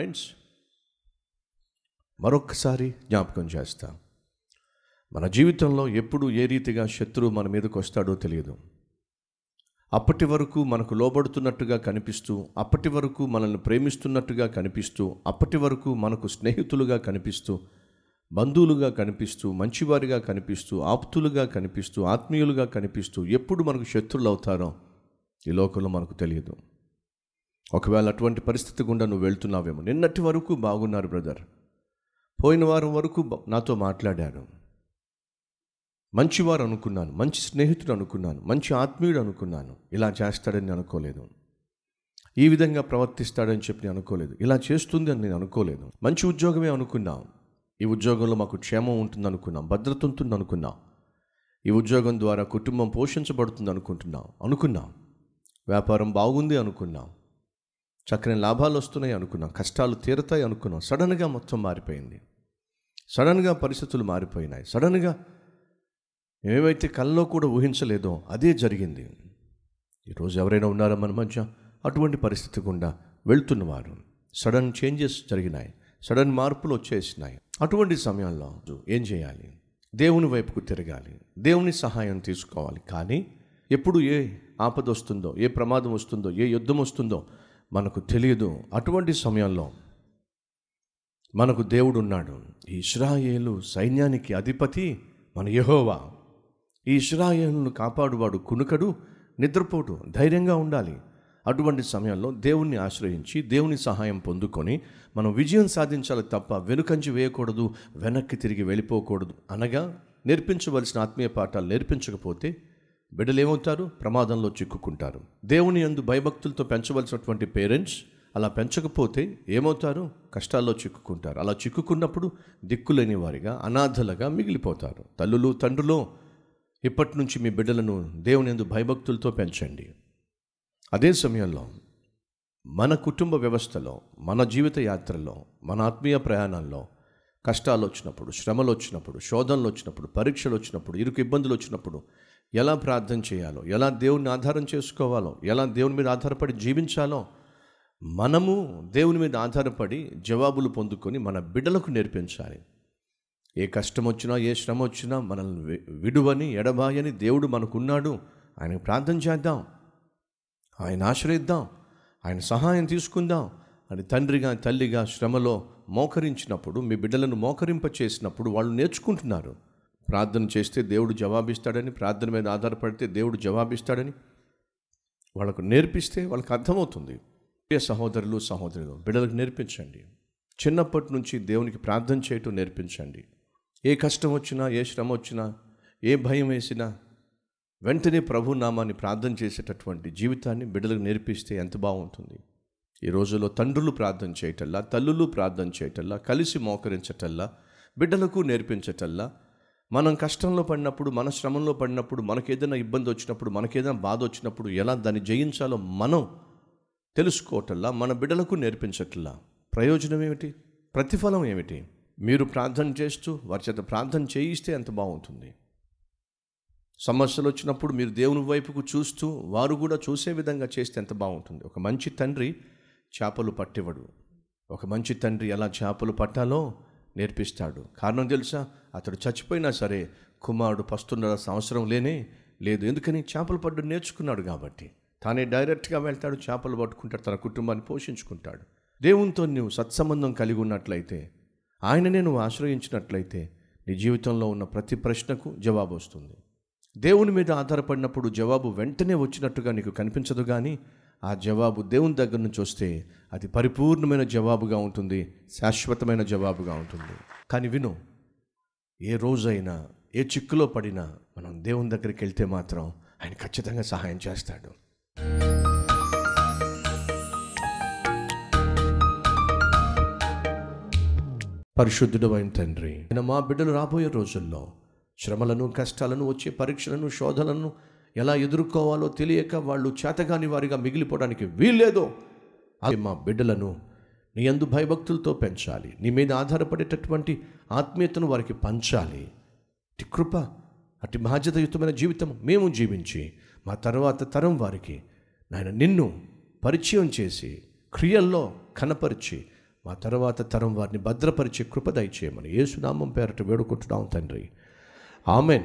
Friends మరొక్కసారి జ్ఞాపకం చేస్తాం. మన జీవితంలో ఎప్పుడు ఏ రీతిగా శత్రువు మన మీదకి వస్తాడో తెలియదు. అప్పటి వరకు మనకు లోబడుతున్నట్టుగా కనిపిస్తూ అప్పటి వరకు మనల్ని ప్రేమిస్తున్నట్టుగా కనిపిస్తూ అప్పటి వరకు మనకు స్నేహితులుగా కనిపిస్తూ బంధువులుగా కనిపిస్తూ మంచివారిగా కనిపిస్తూ ఆప్తులుగా కనిపిస్తూ ఆత్మీయులుగా కనిపిస్తూ ఎప్పుడు మనకు శత్రులు అవుతారో ఈ లోకంలో మనకు తెలియదు. ఒకవేళ అటువంటి పరిస్థితి గుండా నువ్వు వెళ్తున్నావేమో. నిన్నటి వరకు బాగున్నారు బ్రదర్ పోయిన వారం వరకు నాతో మాట్లాడారు. మంచివారు అనుకున్నాను మంచి స్నేహితుడు అనుకున్నాను మంచి ఆత్మీయుడు అనుకున్నాను. ఇలా చేస్తాడని అనుకోలేదు. ఈ విధంగా ప్రవర్తిస్తాడని చెప్పి నేను అనుకోలేదు. ఇలా చేస్తుంది అని నేను అనుకోలేదు. మంచి ఉద్యోగమే అనుకున్నాం. ఈ ఉద్యోగంలో మాకు క్షేమం ఉంటుంది అనుకున్నాం భద్రత ఉంటుంది అనుకున్నాం ఈ ఉద్యోగం ద్వారా కుటుంబం పోషించబడుతుంది అనుకుంటున్నాం అనుకున్నాం. వ్యాపారం బాగుంది అనుకున్నాం. చక్కని లాభాలు వస్తున్నాయి అనుకున్నాం కష్టాలు తీరతాయి అనుకున్నాం. సడన్గా మొత్తం మారిపోయింది. సడన్గా పరిస్థితులు మారిపోయినాయి. సడన్గా ఏమైతే కల్లో కూడా ఊహించలేదో అదే జరిగింది. ఈరోజు ఎవరైనా ఉన్నారా మన మధ్య? అటువంటి పరిస్థితి గుండా వెళ్తున్నవారు సడన్ చేంజెస్ జరిగినాయి. సడన్ మార్పులు వచ్చేసినాయి. అటువంటి సమయంలో ఏం చేయాలి? దేవుని వైపుకు తిరగాలి. దేవుని సహాయం తీసుకోవాలి. కానీ ఎప్పుడు ఏ ఆపద వస్తుందో ఏ ప్రమాదం వస్తుందో ఏ యుద్ధం వస్తుందో మనకు తెలియదు అటువంటి సమయంలో మనకు దేవుడు ఉన్నాడు ఈ ఇస్రాయేలు సైన్యానికి అధిపతి మన యహోవా. ఈ ఇస్రాయేలును కాపాడువాడు కునుకడు నిద్రపోటు ధైర్యంగా ఉండాలి. అటువంటి సమయంలో దేవుణ్ణి ఆశ్రయించి దేవుని సహాయం పొందుకొని మనం విజయం సాధించాలి తప్ప వెనుకంచి వేయకూడదు వెనక్కి తిరిగి వెళ్ళిపోకూడదు అనగా నేర్పించవలసిన ఆత్మీయ పాఠాలు నేర్పించకపోతే బిడ్డలు ఏమవుతారు ప్రమాదంలో చిక్కుకుంటారు. దేవుని యందు భయభక్తులతో పెంచవలసినటువంటి పేరెంట్స్ అలా పెంచకపోతే ఏమవుతారు? కష్టాల్లో చిక్కుకుంటారు. అలా చిక్కుకున్నప్పుడు దిక్కులేని వారిగా అనాథలుగా మిగిలిపోతారు. తల్లులు తండ్రులు ఇప్పటి నుంచి మీ బిడ్డలను దేవుని యందు భయభక్తులతో పెంచండి. అదే సమయంలో మన కుటుంబ వ్యవస్థలో మన జీవిత యాత్రలో మన ఆత్మీయ ప్రయాణాల్లో కష్టాలు వచ్చినప్పుడు శ్రమలు వచ్చినప్పుడు శోధనలు వచ్చినప్పుడు పరీక్షలు వచ్చినప్పుడు ఇరుకు ఇబ్బందులు వచ్చినప్పుడు ఎలా ప్రార్థన చేయాలో ఎలా దేవుని ఆధారం చేసుకోవాలో ఎలా దేవుని మీద ఆధారపడి జీవించాలో మనము దేవుని మీద ఆధారపడి జవాబులు పొందుకొని మన బిడ్డలకు నేర్పించాలి. ఏ కష్టం వచ్చినా ఏ శ్రమ వచ్చినా మనల్ని విడువని ఎడబాయని దేవుడు మనకున్నాడు. ఆయనకు ప్రార్థన చేద్దాం. ఆయన ఆశ్రయిద్దాం. ఆయన సహాయం తీసుకుందాం. అని తండ్రిగా తల్లిగా శ్రమలో మోకరించినప్పుడు మీ బిడ్డలను మోకరింప చేసినప్పుడు వాళ్ళు నేర్చుకుంటున్నారు. ప్రార్థన చేస్తే దేవుడు జవాబిస్తాడని ప్రార్థన మీద ఆధారపడితే దేవుడు జవాబిస్తాడని వాళ్ళకు నేర్పిస్తే వాళ్ళకి అర్థమవుతుంది. ప్రియ సహోదరులు సహోదరులు బిడ్డలకు నేర్పించండి. చిన్నప్పటి నుంచి దేవునికి ప్రార్థన చేయటం నేర్పించండి. ఏ కష్టం వచ్చినా ఏ శ్రమ వచ్చినా ఏ భయం వేసినా వెంటనే ప్రభు నామాన్ని ప్రార్థన చేసేటటువంటి జీవితాన్ని బిడ్డలకు నేర్పిస్తే ఎంత బాగుంటుంది. ఈ రోజుల్లో తండ్రులు ప్రార్థన చేయటల్లా తల్లులు ప్రార్థన చేయటల్లా కలిసి మోకరించటల్లా బిడ్డలకు నేర్పించటల్లా మనం కష్టంలో పడినప్పుడు మన శ్రమంలో పడినప్పుడు మనకేదైనా ఇబ్బంది వచ్చినప్పుడు మనకేదైనా బాధ వచ్చినప్పుడు ఎలా దాన్ని జయించాలో మనం తెలుసుకోవటల్లా మన బిడ్డలకు నేర్పించట్లా ప్రయోజనం ఏమిటి? ప్రతిఫలం ఏమిటి? మీరు ప్రార్థన చేస్తూ వారి చేత ప్రార్థన చేయిస్తే ఎంత బాగుంటుంది? సమస్యలు వచ్చినప్పుడు మీరు దేవుని వైపుకు చూస్తూ వారు కూడా చూసే విధంగా చేస్తే ఎంత బాగుంటుంది? ఒక మంచి తండ్రి చేపలు పట్టివడు. ఒక మంచి తండ్రి ఎలా చేపలు పట్టాలో నేర్పిస్తాడు. కారణం తెలుసా? అతడు చచ్చిపోయినా సరే కుమారుడు పస్తున్న సంవత్సరం లేనే లేదు. ఎందుకని? చేపలు పడ్డు నేర్చుకున్నాడు కాబట్టి. తానే డైరెక్ట్గా వెళ్తాడు చేపలు పట్టుకుంటాడు తన కుటుంబాన్ని పోషించుకుంటాడు. దేవునితో నువ్వు సత్సంబంధం కలిగి ఉన్నట్లయితే ఆయననే నువ్వు ఆశ్రయించినట్లయితే నీ జీవితంలో ఉన్న ప్రతి ప్రశ్నకు జవాబు వస్తుంది. దేవుని మీద ఆధారపడినప్పుడు జవాబు వెంటనే వచ్చినట్టుగా నీకు కనిపించదు కానీ ఆ జవాబు దేవుని దగ్గర నుంచి వస్తే అది పరిపూర్ణమైన జవాబుగా ఉంటుంది శాశ్వతమైన జవాబుగా ఉంటుంది. కానీ విను ఏ రోజైనా ఏ చిక్కులో పడినా మనం దేవుని దగ్గరికి వెళ్తే మాత్రం ఆయన ఖచ్చితంగా సహాయం చేస్తాడు. పరిశుద్ధుడు అయిన తండ్రి ఆయన మా బిడ్డలు రాబోయే రోజుల్లో శ్రమలను కష్టాలను వచ్చే పరీక్షలను శోధనలను ఎలా ఎదుర్కోవాలో తెలియక వాళ్ళు చేతగాని వారిగా మిగిలిపోవడానికి వీల్లేదో. అది మా బిడ్డలను నీ అందు భయభక్తులతో పెంచాలి. నీ మీద ఆధారపడేటటువంటి ఆత్మీయతను వారికి పంచాలి. అటు కృప అట్టి బాధ్యతయుతమైన జీవితం మేము జీవించి మా తర్వాత తరం వారికి నాయన నిన్ను పరిచయం చేసి క్రియల్లో కనపరిచి మా తర్వాత తరం వారిని భద్రపరిచే కృప దయచేయమని యేసునామం పేరట వేడుకుంటున్నాం తండ్రి. ఆమెన్.